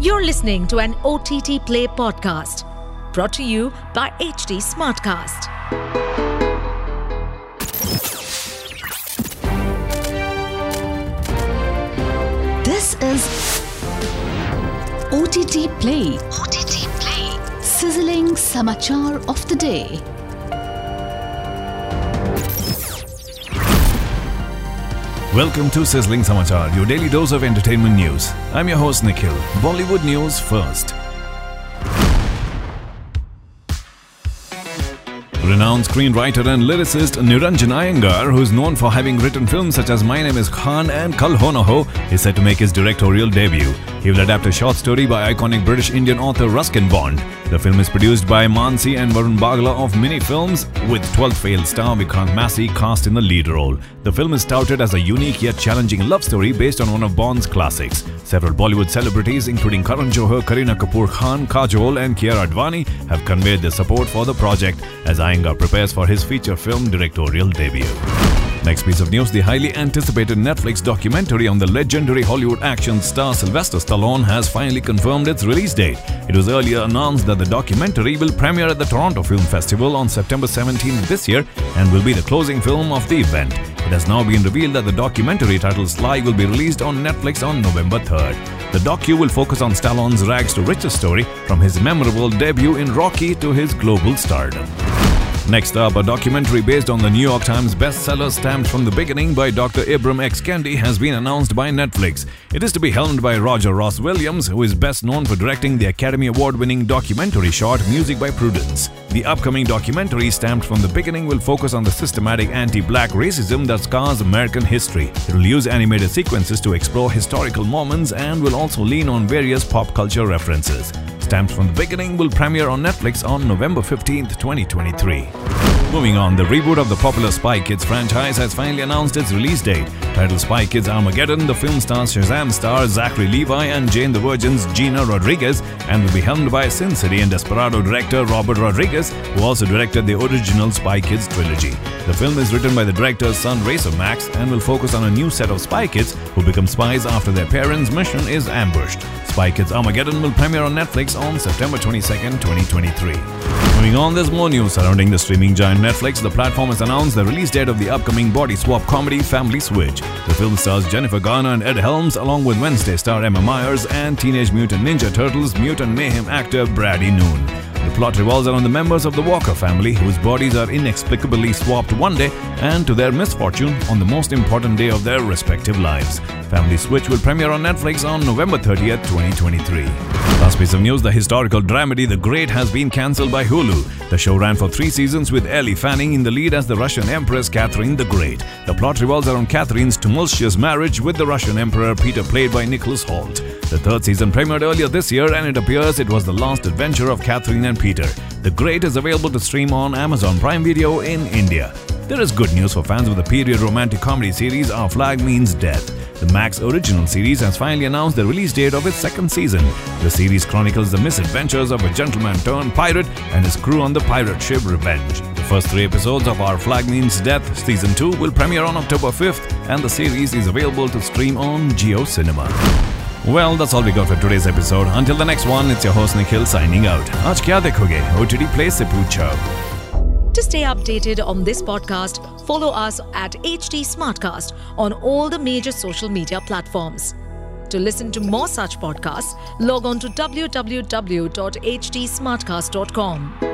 You're listening to an OTT Play podcast brought to you by HT Smartcast. This is OTT Play. OTT Play. Sizzling Samachar of the Day. Welcome to Sizzling Samachar, your daily dose of entertainment news. I'm your host Nikhil. Bollywood news first. Renowned screenwriter and lyricist Niranjan Iyengar, who is known for having written films such as My Name is Khan and Kal Ho Naa Ho, is set to make his directorial debut. He will adapt a short story by iconic British Indian author Ruskin Bond. The film is produced by Mansi and Varun Bagla of Mini Films, with 12th failed star Vikrant Massey cast in the lead role. The film is touted as a unique yet challenging love story based on one of Bond's classics. Several Bollywood celebrities, including Karan Johar, Kareena Kapoor Khan, Kajol, and Kiara Advani, have conveyed their support for the project as Iyengar prepares for his feature film directorial debut. Next piece of news the highly anticipated Netflix documentary on the legendary Hollywood action star Sylvester Stallone has finally confirmed its release date. It was earlier announced that the documentary will premiere at the Toronto Film Festival on September 17 this year and will be the closing film of the event. It has now been revealed that the documentary titled Sly will be released on Netflix on November 3rd. The docu will focus on Stallone's rags to riches story from his memorable debut in Rocky to his global stardom. Next up, a documentary based on the New York Times bestseller Stamped from the Beginning by Dr. Ibram X. Kendi has been announced by Netflix. It is to be helmed by Roger Ross Williams, who is best known for directing the Academy Award winning documentary short Music by Prudence. The upcoming documentary, Stamped from the Beginning, will focus on the systematic anti black racism that scars American history. It will use animated sequences to explore historical moments and will also lean on various pop culture references. Stamped from the Beginning will premiere on Netflix on November 15th, 2023. Moving on, the reboot of the popular Spy Kids franchise has finally announced its release date. Titled Spy Kids Armageddon, the film stars Shazam star Zachary Levi and Jane the Virgin's Gina Rodriguez and will be helmed by Sin City and Desperado director Robert Rodriguez, who also directed the original Spy Kids trilogy. The film is written by the director's son Racer Max and will focus on a new set of spy kids who become spies after their parents' mission is ambushed. Spy Kids Armageddon will premiere on Netflix on September 22, 2023. Moving on, there's more news surrounding the streaming giant Netflix. The platform has announced the release date of the upcoming body swap comedy Family Switch. The film stars Jennifer Garner and Ed Helms, along with Wednesday star Emma Myers and Teenage Mutant Ninja Turtles mutant mayhem actor Brady Noon. The plot revolves around the members of the Walker family whose bodies are inexplicably swapped one day and to their misfortune on the most important day of their respective lives. Family Switch will premiere on Netflix on November 30th, 2023. Last piece of news the historical dramedy The Great has been cancelled by Hulu. The show ran for three seasons with Elle Fanning in the lead as the Russian Empress Catherine the Great. The plot revolves around Catherine's tumultuous marriage with the Russian Emperor Peter, played by Nicholas Hoult. The third season premiered earlier this year, and it appears it was the last adventure of Catherine and Peter. The Great is available to stream on Amazon Prime Video in India. There is good news for fans of the period romantic comedy series Our Flag Means Death. The Max original series has finally announced the release date of its second season. The series chronicles the misadventures of a gentleman turned pirate and his crew on the pirate ship Revenge. The first three episodes of Our Flag Means Death Season 2 will premiere on October 5th, and the series is available to stream on JioCinema. Well, that's all we got for today's episode. Until the next one, it's your host Nikhil signing out. Aaj kya dekhoge? OTT Play se poocho. To stay updated on this podcast, follow us at HT Smartcast on all the major social media platforms. To listen to more such podcasts, log on to www.htsmartcast.com.